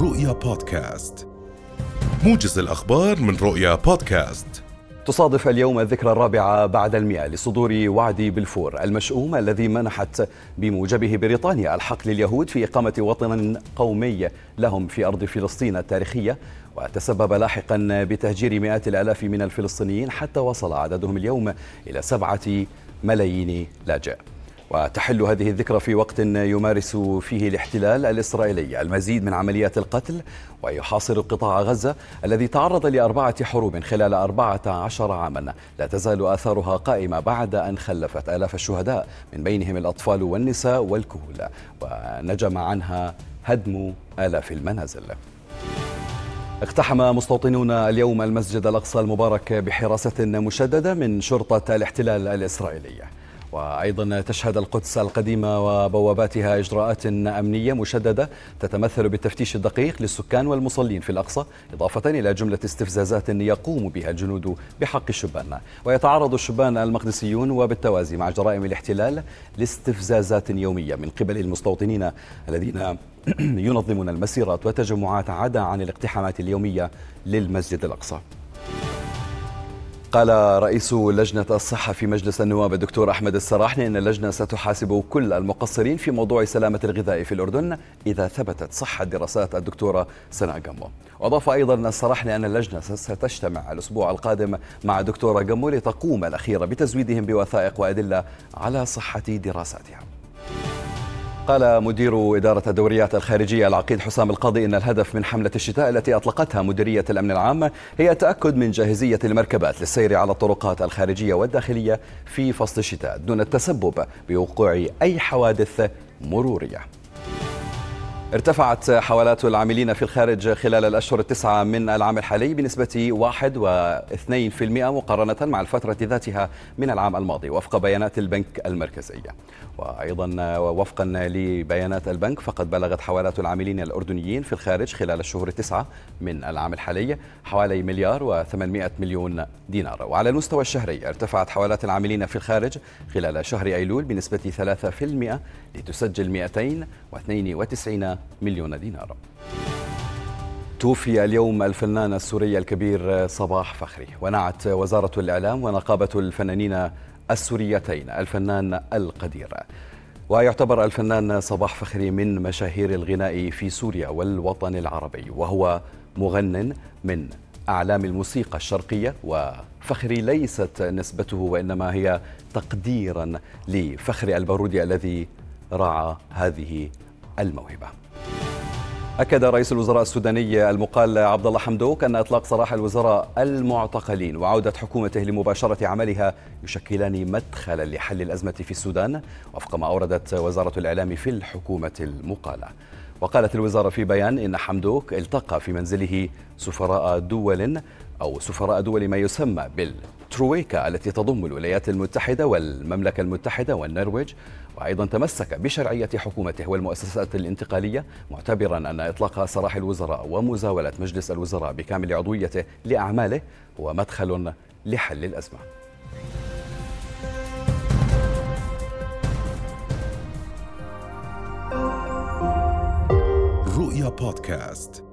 رؤيا بودكاست. موجز الأخبار من رؤيا بودكاست. تصادف اليوم الذكرى الرابعة بعد المئة لصدور وعد بلفور المشؤوم الذي منحت بموجبه بريطانيا الحق لليهود في إقامة وطن قومي لهم في أرض فلسطين التاريخية. وتسبب لاحقا بتهجير مئات الآلاف من الفلسطينيين حتى وصل عددهم اليوم إلى سبعة ملايين لاجئ. وتحل هذه الذكرى في وقت يمارس فيه الاحتلال الإسرائيلي المزيد من عمليات القتل ويحاصر قطاع غزة الذي تعرض لأربعة حروب خلال أربعة عشر عاما. لا تزال آثارها قائمة بعد أن خلفت آلاف الشهداء من بينهم الأطفال والنساء والكهول. ونجم عنها هدم آلاف المنازل. اقتحم مستوطنون اليوم المسجد الأقصى المبارك بحراسة مشددة من شرطة الاحتلال الإسرائيلية وأيضا تشهد القدس القديمة وبواباتها إجراءات أمنية مشددة تتمثل بالتفتيش الدقيق للسكان والمصلين في الأقصى إضافة إلى جملة استفزازات يقوم بها الجنود بحق الشبان. ويتعرض الشبان المقدسيون وبالتوازي مع جرائم الاحتلال لاستفزازات يومية من قبل المستوطنين الذين ينظمون المسيرات وتجمعات عدا عن الاقتحامات اليومية للمسجد الأقصى. قال رئيس لجنة الصحة في مجلس النواب الدكتور أحمد السراحني أن اللجنة ستحاسب كل المقصرين في موضوع سلامة الغذاء في الأردن إذا ثبتت صحة دراسات الدكتورة سناء قمو وأضاف أيضا السراحني أن اللجنة ستجتمع الأسبوع القادم مع الدكتورة قمو لتقوم الأخيرة بتزويدهم بوثائق وأدلة على صحة دراساتها. قال مدير إدارة الدوريات الخارجية العقيد حسام القاضي إن الهدف من حملة الشتاء التي أطلقتها مديرية الأمن العام هي التأكد من جاهزية المركبات للسير على الطرقات الخارجية والداخلية في فصل الشتاء دون التسبب بوقوع أي حوادث مرورية. ارتفعت حوالات العاملين في الخارج خلال الأشهر التسعة من العام الحالي بنسبة 1 و2% مقارنة مع الفترة ذاتها من العام الماضي وفق بيانات البنك المركزي. وأيضا وفقا لبيانات البنك فقد بلغت حوالات العاملين الأردنيين في الخارج خلال الشهور التسعة من العام الحالي حوالي مليار و800 مليون دينار. وعلى المستوى الشهري ارتفعت حوالات العاملين في الخارج خلال شهر أيلول بنسبة 3% لتسجل 292 مليون دينار توفي اليوم الفنان السوري الكبير صباح فخري. ونعت وزارة الإعلام ونقابة الفنانين السوريتين الفنان القدير. ويعتبر الفنان صباح فخري من مشاهير الغناء في سوريا والوطن العربي وهو مغن من أعلام الموسيقى الشرقية. وفخري ليست نسبته وإنما هي تقديرا لفخر البارودي الذي رعى هذه الموهبة. أكد رئيس الوزراء السوداني المقال عبد الله حمدوك أن إطلاق سراح الوزراء المعتقلين وعودة حكومته لمباشرة عملها يشكلان مدخلا لحل الأزمة في السودان وفق ما أوردت وزارة الإعلام في الحكومة المقالة. وقالت الوزارة في بيان إن حمدوك التقى في منزله سفراء دول أو سفراء دول ما يسمى بالترويكا التي تضم الولايات المتحدة والمملكة المتحدة والنرويج وأيضا تمسك بشرعية حكومته والمؤسسات الانتقالية معتبرا أن إطلاق سراح الوزراء ومزاولة مجلس الوزراء بكامل عضويته لأعماله هو مدخل لحل الأزمة. رؤيا بودكاست.